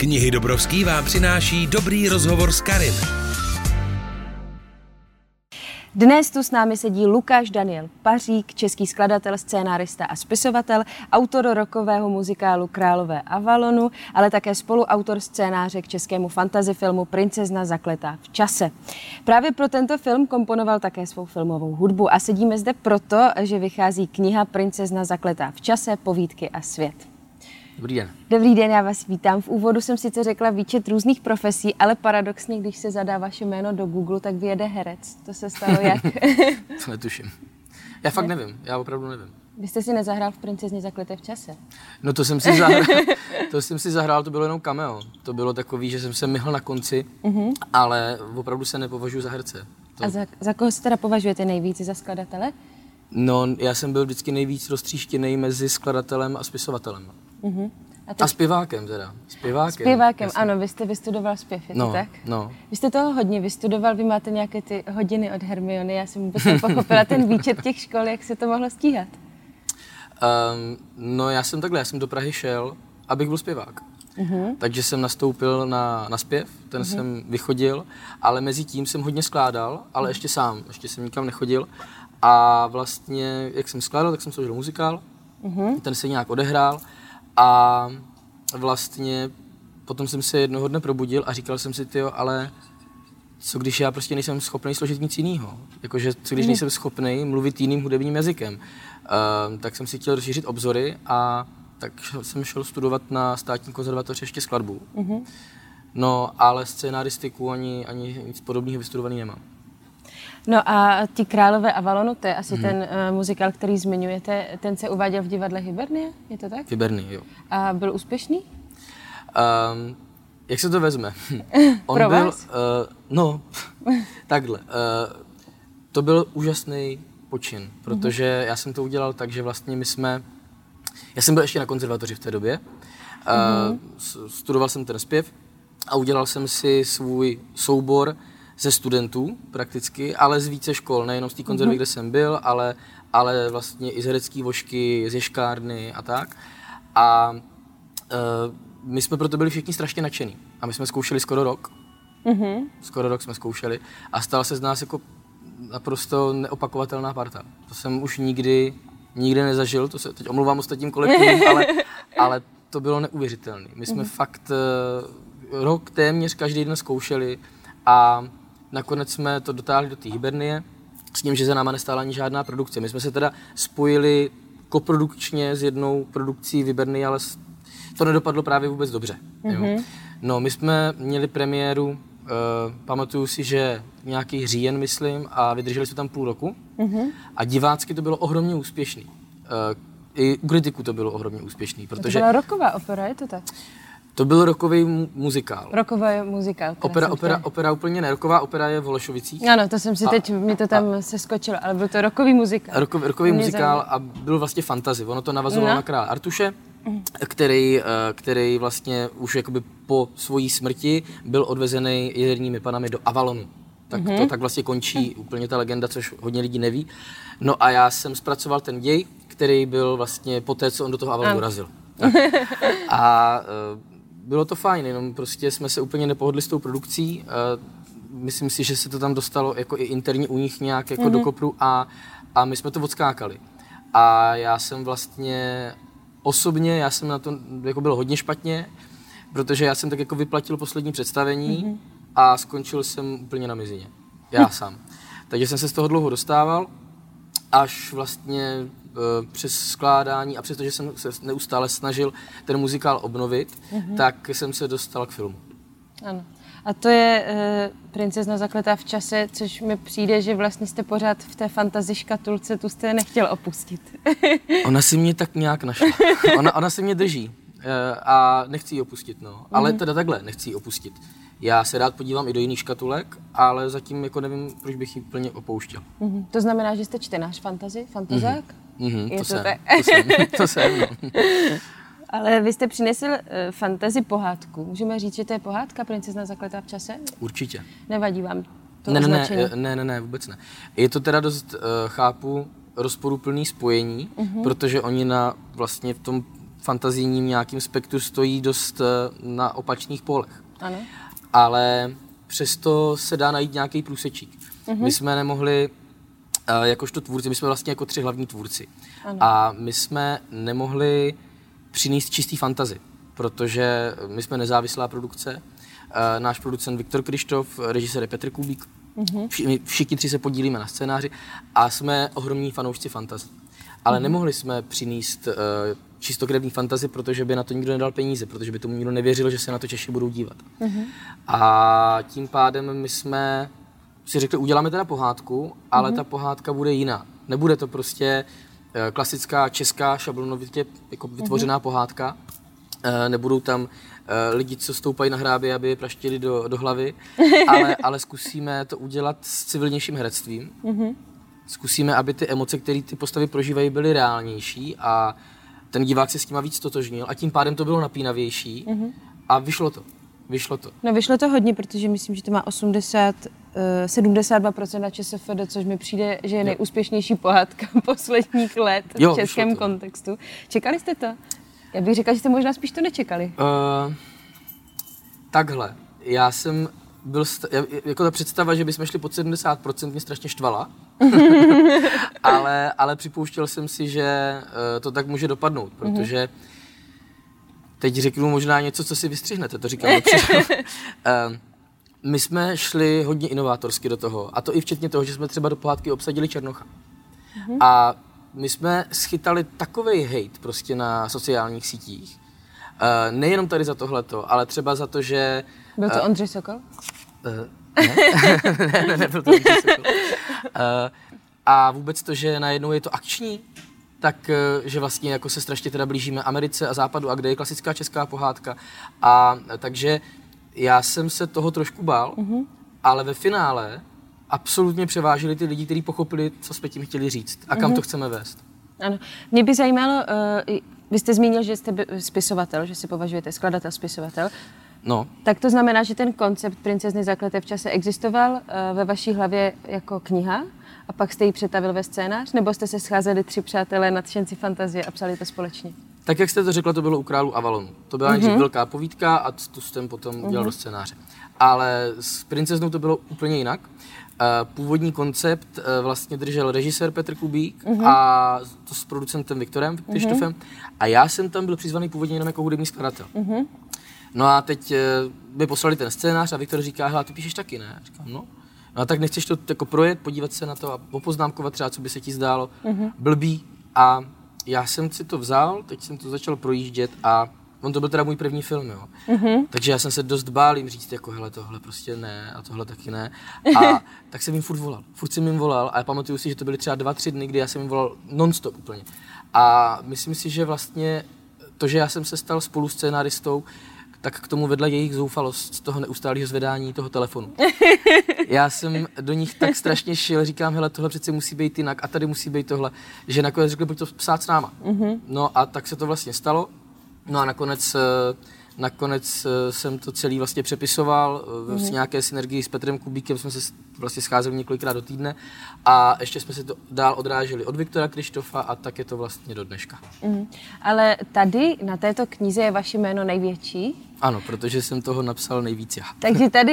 Knihy Dobrovský vám přináší dobrý rozhovor s Karin. Dnes tu s námi sedí Lukáš Daniel Pařík, český skladatel, scénárista a spisovatel, autor rokového muzikálu Králové Avalonu, ale také spoluautor scénáře k českému fantasy filmu Princezna zakletá v čase. Právě pro tento film komponoval také svou filmovou hudbu a sedíme zde proto, že vychází kniha Princezna zakletá v čase, povídky a svět. Dobrý den. Dobrý den, já vás vítám. V úvodu jsem sice řekla výčet různých profesí, ale paradoxně, když se zadá vaše jméno do Google, tak vyjede herec. To se stalo jak? to netuším. Já fakt nevím, já opravdu nevím. Vy jste si nezahrál v Princezně zakleté v čase? No to jsem si zahrál, to jsem si zahrál, to bylo jenom cameo. To bylo takový, že jsem se myhl na konci, uh-huh. ale opravdu se nepovažuji za herce. To... A za, za koho se teda považujete nejvíc? Za skladatele? No, já jsem byl vždycky nejvíc roztříštěný mezi skladatelem a spisovatelem. Uh-huh. A, teď... a zpěvákem teda. Zpěvákem. Zpěvákem, ano, vy jste vystudoval zpěv, je no, to tak? No. Vy jste toho hodně vystudoval, vy máte nějaké ty hodiny od Hermiony, já jsem vůbec nepochopila ten výčet těch škol, jak se to mohlo stíhat. Um, no já jsem takhle, já jsem do Prahy šel, abych byl zpěvák. Uh-huh. Takže jsem nastoupil na, na zpěv, ten uh-huh. jsem vychodil, ale mezi tím jsem hodně skládal, ale uh-huh. ještě sám, ještě jsem nikam nechodil. A vlastně, jak jsem skládal, tak jsem složil muzikál, uh-huh. ten se nějak odehrál a vlastně potom jsem se jednoho dne probudil a říkal jsem si, tyjo, ale co když já prostě nejsem schopný složit nic jiného? Jakože co když mhm. nejsem schopný mluvit jiným hudebním jazykem? Uh, tak jsem si chtěl rozšířit obzory a tak jsem šel studovat na státní konzervatoř ještě skladbu. Uh-huh. No, ale scénaristiku ani, ani nic podobného vystudovaný nemám. No a ti Králové Avalonu, to je asi hmm. ten uh, muzikál, který zmiňujete, ten se uváděl v divadle Hibernie, je to tak? Hibernie, jo. A byl úspěšný? Um, jak se to vezme? On Pro byl, vás? Uh, no, takhle. Uh, to byl úžasný počin, protože mm-hmm. já jsem to udělal tak, že vlastně my jsme, já jsem byl ještě na konzervatoři v té době, mm-hmm. uh, studoval jsem ten zpěv a udělal jsem si svůj soubor ze studentů prakticky, ale z více škol, nejenom z té konzervy, mm-hmm. kde jsem byl, ale, ale vlastně i z herecký vošky, z ješkárny a tak. A uh, my jsme proto byli všichni strašně nadšení. A my jsme zkoušeli skoro rok. Mm-hmm. Skoro rok jsme zkoušeli. A stala se z nás jako naprosto neopakovatelná parta. To jsem už nikdy, nikdy nezažil, to se teď omluvám ostatním kolektivům, ale, ale to bylo neuvěřitelné. My jsme mm-hmm. fakt uh, rok téměř každý den zkoušeli a Nakonec jsme to dotáhli do té Hibernie s tím, že za náma nestála ani žádná produkce. My jsme se teda spojili koprodukčně s jednou produkcí v Hibernie, ale to nedopadlo právě vůbec dobře. Mm-hmm. Jo. Mhm. No, my jsme měli premiéru, uh, pamatuju si, že nějaký říjen, myslím, a vydrželi jsme tam půl roku. Mm-hmm. A divácky to bylo ohromně úspěšný. Uh, I u kritiků to bylo ohromně úspěšný, protože... To byla roková opera, je to tak? To byl rokový mu- muzikál. Rokový muzikál. Opera, opera, opera úplně ne. Roková opera je v Holešovicích. Ano, to jsem si a, teď, mi to tam a, se skočilo, ale byl to rokový muzikál. Roko, rokový muzikál a byl vlastně fantazy. Ono to navazovalo no. na král Artuše, který, eh, který vlastně už jakoby po svojí smrti byl odvezený jezerními panami do Avalonu. Tak mm-hmm. to tak vlastně končí úplně ta legenda, což hodně lidí neví. No a já jsem zpracoval ten děj, který byl vlastně po té, co on do toho Avalonu dorazil. A uh, bylo to fajn, jenom prostě jsme se úplně nepohodli s tou produkcí. Myslím si, že se to tam dostalo jako i interně u nich nějak jako mm-hmm. do kopru a, a my jsme to odskákali. A já jsem vlastně osobně, já jsem na to jako byl hodně špatně, protože já jsem tak jako vyplatil poslední představení mm-hmm. a skončil jsem úplně na mizině. Já sám. Takže jsem se z toho dlouho dostával, až vlastně Eh, přes skládání a přestože jsem se neustále snažil ten muzikál obnovit, mm-hmm. tak jsem se dostal k filmu. Ano. A to je uh, Princezna zakletá v čase, což mi přijde, že vlastně jste pořád v té fantazi škatulce, tu jste nechtěl opustit. ona si mě tak nějak našla. Ona, ona si mě drží uh, a nechci ji opustit, no. Ale mm-hmm. teda takhle, nechci ji opustit. Já se rád podívám i do jiných škatulek, ale zatím jako nevím, proč bych ji plně opouštěl. Mm-hmm. To znamená, že jste čtenář fantazy, fantazák? Mm-hmm. Mm-hmm, to, to, jsem, to jsem, to jsem, no. Ale vy jste přinesl uh, fantasy pohádku. Můžeme říct, že to je pohádka Princezna zakletá v čase? Určitě. Nevadí vám to ne, ne, ne, ne, ne, ne, vůbec ne. Je to teda dost, uh, chápu, rozporuplný spojení, uh-huh. protože oni na vlastně v tom fantazijním nějakým spektru stojí dost eh, na opačných polech. Ano. Ale přesto se dá najít nějaký průsečík. Mm-hmm. My jsme nemohli, uh, jakožto tvůrci, my jsme vlastně jako tři hlavní tvůrci. Ano. A my jsme nemohli přinést čistý fantazy, protože my jsme nezávislá produkce. Uh, náš producent Viktor Krištof, režisér je Petr Kubík, mm-hmm. Vši, my všichni tři se podílíme na scénáři a jsme ohromní fanoušci fantazy. Ale mm-hmm. nemohli jsme přinést uh, čistokrevný fantazy, protože by na to nikdo nedal peníze, protože by tomu nikdo nevěřil, že se na to Češi budou dívat. Mm-hmm. A tím pádem my jsme si řekli, uděláme teda pohádku, ale mm-hmm. ta pohádka bude jiná. Nebude to prostě uh, klasická česká šablonovitě jako vytvořená mm-hmm. pohádka. Uh, nebudou tam uh, lidi, co stoupají na hrábě, aby je praštili do, do hlavy, ale, ale zkusíme to udělat s civilnějším herectvím. Mm-hmm. Zkusíme, aby ty emoce, které ty postavy prožívají, byly reálnější a ten divák se s tím víc totožnil a tím pádem to bylo napínavější mm-hmm. a vyšlo to. Vyšlo to. No vyšlo to hodně, protože myslím, že to má 80, uh, 72% na ČSFD, což mi přijde, že je nejúspěšnější pohádka posledních let jo, v českém kontextu. Čekali jste to? Já bych řekla, že jste možná spíš to nečekali. Uh, takhle. Já jsem byl, jako ta představa, že bychom šli pod 70%, mě strašně štvala. ale, ale připouštěl jsem si, že uh, to tak může dopadnout, mhm. protože teď řeknu možná něco, co si vystřihnete, to říkám uh, My jsme šli hodně inovátorsky do toho, a to i včetně toho, že jsme třeba do pohádky obsadili Černocha. Mm-hmm. A my jsme schytali takový hate prostě na sociálních sítích, uh, nejenom tady za tohleto, ale třeba za to, že... Byl to uh, Ondřej Sokol? Uh, ne, ne, ne, nebyl to Ondřej Sokol. Uh, a vůbec to, že najednou je to akční, tak že vlastně jako se strašně teda blížíme Americe a Západu a kde je klasická česká pohádka. A takže já jsem se toho trošku bál, mm-hmm. ale ve finále absolutně převážili ty lidi, kteří pochopili, co jsme tím chtěli říct a kam mm-hmm. to chceme vést. Ano. Mě by zajímalo, uh, vy jste zmínil, že jste spisovatel, že si považujete skladatel, spisovatel. No. Tak to znamená, že ten koncept princezny zakleté v čase existoval uh, ve vaší hlavě jako kniha a pak jste ji přetavil ve scénář? Nebo jste se scházeli tři přátelé nadšenci fantazie a psali to společně? Tak jak jste to řekla, to bylo u Králu Avalonu. To byla mm-hmm. velká povídka a tu jsem potom mm-hmm. udělal do scénáře. Ale s princeznou to bylo úplně jinak. Eh, původní koncept eh, vlastně držel režisér Petr Kubík uh-huh. a to s producentem Viktorem Krištofem. Uh-huh. A já jsem tam byl přizvaný původně jenom jako hudební skladatel. Uh-huh. No a teď by poslali ten scénář a Viktor říká, hele, ty píšeš taky, ne? Říkám, no. No a tak nechceš to jako projet, podívat se na to a popoznámkovat třeba, co by se ti zdálo uh-huh. blbý. A já jsem si to vzal, teď jsem to začal projíždět a On to byl teda můj první film, jo. Mm-hmm. Takže já jsem se dost bál jim říct, jako hele, tohle prostě ne a tohle taky ne. A tak jsem jim furt volal. Furt jsem jim volal a já pamatuju si, že to byly třeba dva, tři dny, kdy já jsem jim volal nonstop úplně. A myslím si, že vlastně to, že já jsem se stal spolu scénaristou, tak k tomu vedla jejich zoufalost z toho neustálého zvedání toho telefonu. Já jsem do nich tak strašně šil, říkám, hele, tohle přece musí být jinak a tady musí být tohle, že nakonec řekli, pojď to psát s náma. Mm-hmm. No a tak se to vlastně stalo No a nakonec, eh, nakonec eh, jsem to celý vlastně přepisoval mm-hmm. v mhm. nějaké synergii s Petrem Kubíkem, jsme se vlastně scházeli několikrát do týdne a ještě jsme se to dál odráželi od Viktora Krištofa a tak je to vlastně do dneška. Mm. Ale tady na této knize je vaše jméno největší? Ano, protože jsem toho napsal nejvíc já. Takže tady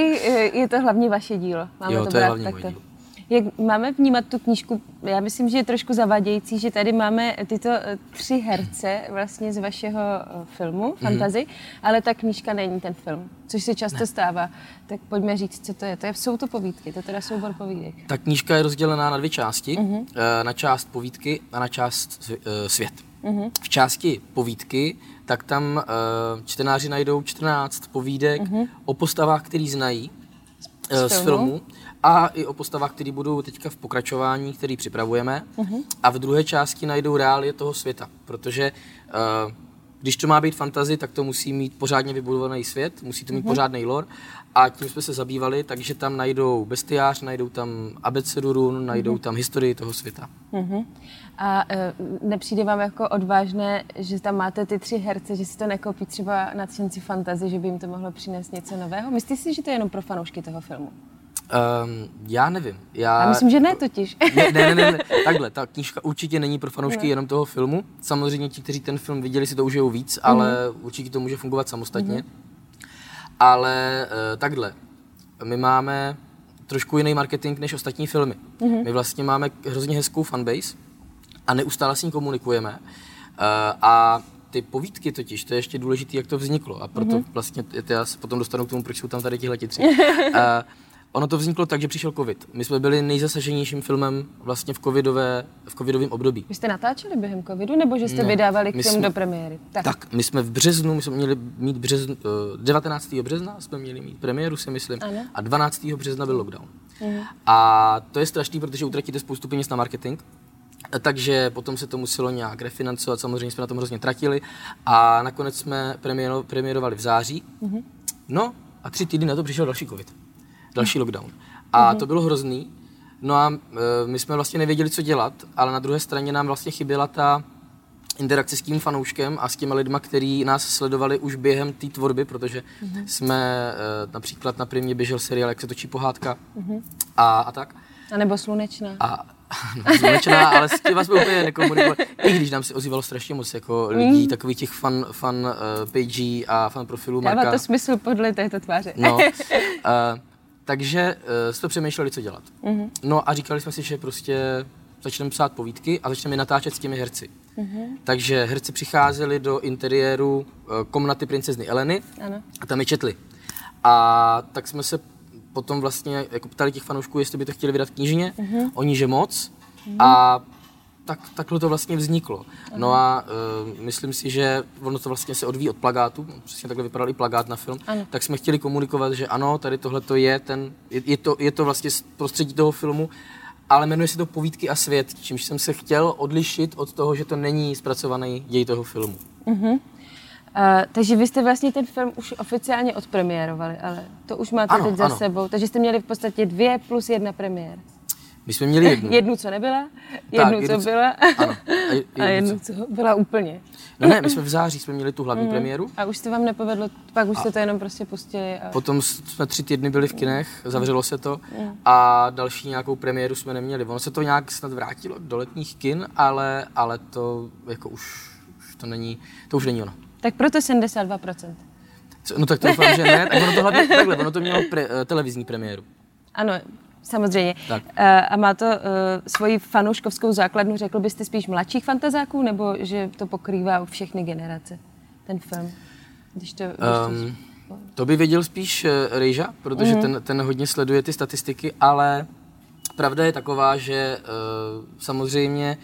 je to hlavně vaše dílo. Máme jo, to, to je hlavně moje dílo. Jak máme vnímat tu knížku? Já myslím, že je trošku zavadějící, že tady máme tyto eh, tři herce vlastně z vašeho eh, filmu, mm-hmm. Fantazy, ale ta knížka není ten film, což se často ne. stává. Tak pojďme říct, co to je. To je. Jsou to povídky, to teda soubor povídek. Ta knížka je rozdělená na dvě části. Mm-hmm. Na část povídky a na část svět. Mm-hmm. V části povídky tak tam čtenáři najdou 14 povídek mm-hmm. o postavách, který znají z, z filmu. filmu a i o postavách, které budou teďka v pokračování, který připravujeme. Uh-huh. A v druhé části najdou reálie toho světa, protože uh, když to má být fantazy, tak to musí mít pořádně vybudovaný svět, musí to mít uh-huh. pořádný lore a tím jsme se zabývali, takže tam najdou bestiář, najdou tam abecedu run, najdou uh-huh. tam historii toho světa. Uh-huh. A uh, nepřijde vám jako odvážné, že tam máte ty tři herce, že si to nekopí třeba nadšenci fantazy, že by jim to mohlo přinést něco nového? Myslíte si, že to je jenom pro fanoušky toho filmu? Um, já nevím. Já, Já myslím, že ne totiž. ne, ne, ne, ne, takhle, ta knížka určitě není pro fanoušky jenom toho filmu. Samozřejmě ti, kteří ten film viděli, si to užijou víc, ale určitě to může fungovat samostatně. Ale uh, takhle, my máme trošku jiný marketing než ostatní filmy. My vlastně máme hrozně hezkou fanbase a neustále s ní komunikujeme. Uh, a ty povídky totiž, to je ještě důležité, jak to vzniklo. A proto vlastně, já se potom dostanu k tomu, proč jsou tam tady tihle ti tři. Uh, ono to vzniklo tak, že přišel covid. My jsme byli nejzasaženějším filmem vlastně v, covidové, v covidovém období. Vy jste natáčeli během covidu, nebo že jste Ne, vydávali k jsme- do premiéry? Tak, my jsme v březnu, my jsme měli mít březn, eh, 19. března jsme měli mít premiéru, si myslím, Ano. a 12. března byl lockdown. A to je strašný, protože utratíte spoustu peněz na marketing, Eh, takže potom se to muselo nějak refinancovat, samozřejmě jsme na tom hrozně tratili a nakonec jsme premiéro, premiérovali v září. No a tři týdny na to přišel další covid, další lockdown. A to bylo hrozný. No a e, my jsme vlastně nevěděli, co dělat, ale na druhé straně nám vlastně chyběla ta interakce s tím fanouškem a s těma lidma, kteří nás sledovali už během té tvorby, protože jsme e, například na primě běžel seriál, jak se točí pohádka a, a tak. A nebo slunečná. A no, slunečná, ale s těma jsme úplně nekomunikovali. I když nám se ozývalo strašně moc jako lidí, takových těch fan, fan uh, pagí a fan profilů Marka. Dává to smysl podle této tváře. No, uh, takže uh, jsme přemýšleli, co dělat. Mm-hmm. No a říkali jsme si, že prostě začneme psát povídky a začneme natáčet s těmi herci. Mm-hmm. Takže herci přicházeli do interiéru uh, komnaty princezny Eleny Ano. a tam je četli. A tak jsme se potom vlastně jako ptali těch fanoušků, jestli by to chtěli vydat knižně. Mm-hmm. Oni, že moc. Mm-hmm. A tak, takhle to vlastně vzniklo. No a uh, myslím si, že ono to vlastně se odvíjí od plagátu, přesně takhle vypadal i plagát na film, Ano. tak jsme chtěli komunikovat, že ano, tady tohle to je ten, je, je, to, je to vlastně z prostředí toho filmu, ale jmenuje se to Povídky a svět, čímž jsem se chtěl odlišit od toho, že to není zpracovaný děj toho filmu. Uh, takže vy jste vlastně ten film už oficiálně odpremiérovali, ale to už máte Ano, teď za ano. sebou. Takže jste měli v podstatě dvě plus jedna premiér. My jsme měli jednu. Jednu, co nebyla, jednu, jednu, co co- byla Ano. A, je- a jednu, co byla úplně. No ne, my jsme v září jsme měli tu hlavní premiéru, A už se vám nepovedlo, pak už jste to jenom prostě pustili. A... potom jsme tři týdny byli v kinech, zavřelo se to a další nějakou premiéru jsme neměli. Ono se to nějak snad vrátilo do letních kin, ale, ale to jako už, už to není, to už není ono. Tak proto 72%. Co- No tak to doufám, že ne, tak ono to hlavně, takhle, ono to mělo pre, eh, televizní premiéru. Ano, samozřejmě. Tak. Eh, A má to uh, svoji fanouškovskou základnu, řekl byste spíš mladších fantazáků, nebo že to pokrývá všechny generace, ten film? Když to, když to... Um, to by věděl spíš uh, Rejža, protože mm-hmm. ten, ten hodně sleduje ty statistiky, ale pravda je taková, že uh, samozřejmě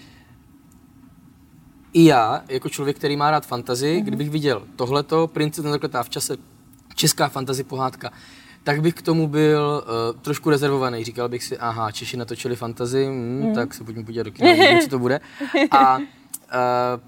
i já, jako člověk, který má rád fantazii, mm-hmm. kdybych viděl tohleto, Princezna zakletá v čase, česká fantasy pohádka, tak bych k tomu byl uh, trošku rezervovaný. Říkal bych si, aha, Češi natočili fantazii, mm, mm. tak se pojďme podívat do kina, uvidíme, co to bude. A uh,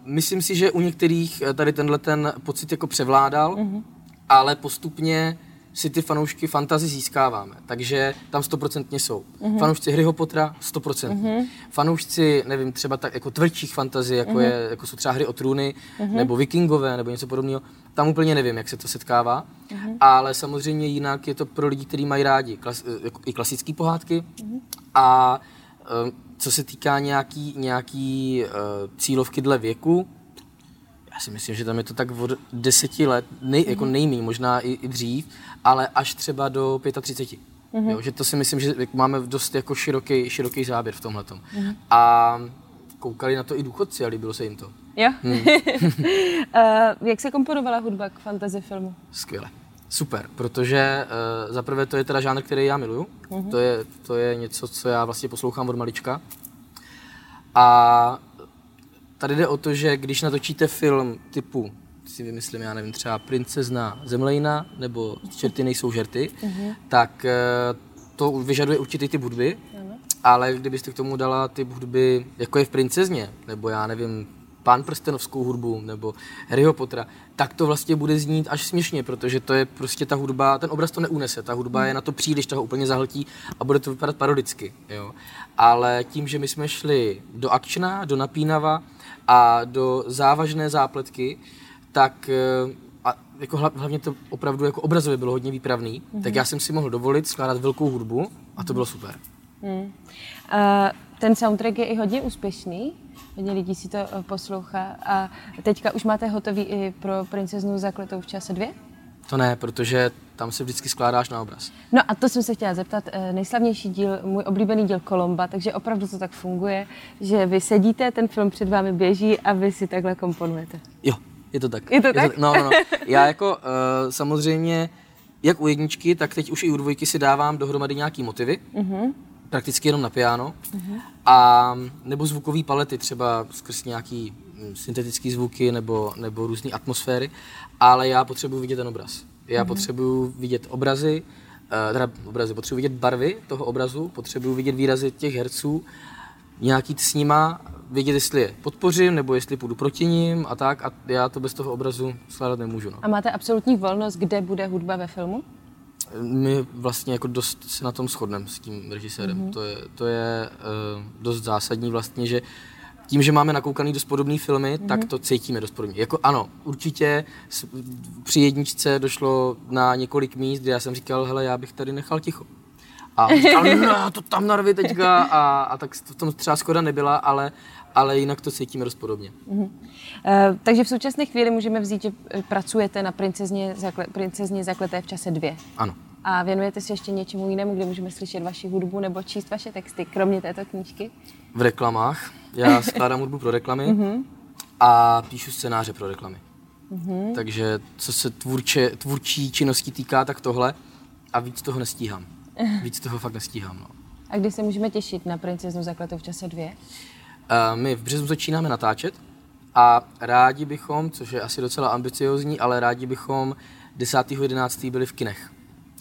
myslím si, že u některých eh, tady tenhle ten pocit jako převládal, mm-hmm. ale postupně si ty fanoušky fantazy získáváme, takže tam stoprocentně jsou. Mm-hmm. Fanoušci Harryho Pottera, stoprocentně. Mm-hmm. Fanoušci, nevím, třeba tak jako tvrdších fantazí, jako, mm-hmm. je, jako jsou třeba hry o trůny, mm-hmm. nebo vikingové, nebo něco podobného, tam úplně nevím, jak se to setkává, mm-hmm. ale samozřejmě jinak je to pro lidi, kteří mají rádi klas, jako i klasické pohádky mm-hmm. a eh, co se týká nějaký, nějaký uh, cílovky dle věku, já si myslím, že tam je to tak od deseti let, nej, jako nejmí, možná i, i dřív, ale až třeba do 35. Mm-hmm. Jo, že to si myslím, že máme dost jako široký, široký záběr v tomhle. Mm-hmm. A koukali na to i důchodci a líbilo se jim to. Jo? Hmm. uh, jak se komponovala hudba k fantasy filmu? Skvěle. Super, protože uh, zaprvé to je teda žánr, který já miluju. Mm-hmm. To, je, to je něco, co já vlastně poslouchám od malička. A tady jde o to, že když natočíte film typu, si vymyslím, já nevím, třeba Princezna Zemlejna nebo Čerty nejsou žerty, mm-hmm. tak uh, to vyžaduje určitý typ hudby, Ano. ale kdybyste k tomu dala typ hudby, jako je v Princezně, nebo já nevím, Pán prstenovskou hudbu, nebo Harryho Pottera, tak to vlastně bude znít až směšně, protože to je prostě ta hudba, ten obraz to neunese, ta hudba je na to příliš, toho úplně zahltí a bude to vypadat parodicky, jo. Ale tím, že my jsme šli do akčna, do napínava a do závažné zápletky, tak eh, a jako hla- hlavně to opravdu jako obrazově bylo hodně výpravný, mm-hmm. tak já jsem si mohl dovolit skládat velkou hudbu a to bylo super. Uh, ten soundtrack je i hodně úspěšný, hodně lidí si to uh, poslouchá a teďka už máte hotový i pro princeznu zakletou v čase dvě? To ne, protože tam se vždycky skládáš na obraz. No a to jsem se chtěla zeptat, eh, nejslavnější díl, můj oblíbený díl Kolomba, takže opravdu to tak funguje, že vy sedíte, ten film před vámi běží a vy si takhle komponujete. Jo, je to tak. Je to tak? no, no, no. Já jako uh, samozřejmě, jak u jedničky, tak teď už i u dvojky si dávám dohromady nějaký motivy. Mm-hmm. Prakticky jenom na piano. Mm-hmm. A nebo zvukové palety, třeba skrz nějaký mm, syntetický zvuky nebo, nebo různé atmosféry, ale já potřebuji vidět ten obraz. Já mm-hmm. potřebuji vidět obrazy, uh, teda obrazy, potřebuji vidět barvy toho obrazu, potřebuji vidět výrazy těch herců, nějaký s nima, vědět, jestli je podpořím, nebo jestli půjdu proti ním a tak. A já to bez toho obrazu skládat nemůžu. No. A máte absolutní volnost, kde bude hudba ve filmu? My vlastně jako dost se na tom shodneme s tím režisérem. Mm-hmm. To je, to je uh, dost zásadní vlastně, že tím, že máme nakoukaný dost podobné filmy, mm-hmm. tak to cítíme dost podobně. Jako ano, určitě při jedničce došlo na několik míst, kde já jsem říkal, hele, já bych tady nechal ticho. A on říkal, no, to tam narvi teďka a, a tak v tom třeba skoda nebyla, ale, ale jinak to cítíme dost podobně. Mm-hmm. Uh, takže v současné chvíli můžeme vzít, že pracujete na princezně, zakle, princezně zakleté v čase dvě. Ano. A věnujete se ještě něčemu jinému, kde můžeme slyšet vaši hudbu nebo číst vaše texty, kromě této knížky? V reklamách. Já skládám hudbu pro reklamy mm-hmm. a píšu scénáře pro reklamy. Mm-hmm. Takže co se tvůrče, tvůrčí činnosti týká, tak tohle a víc toho nestíhám. Víc toho fakt nestíhám. No. A kdy se můžeme těšit na princeznu zakletou v čase dvě? Uh, my v březnu začínáme natáčet a rádi bychom, což je asi docela ambiciozní, ale rádi bychom 10.11. byli v kinech.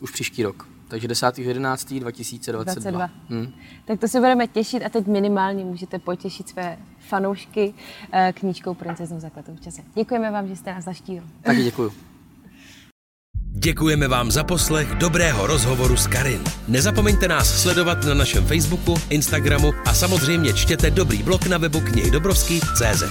Už příští rok. Takže 10.11. 2022. Hmm. Tak to se budeme těšit a teď minimálně můžete potěšit své fanoušky knížkou Princeznou zakletou v čase. Děkujeme vám, že jste nás zaštívil. Taky děkuju. Děkujeme vám za poslech dobrého rozhovoru s Karin. Nezapomeňte nás sledovat na našem Facebooku, Instagramu a samozřejmě čtěte dobrý blog na webu knihy Dobrovský.cz.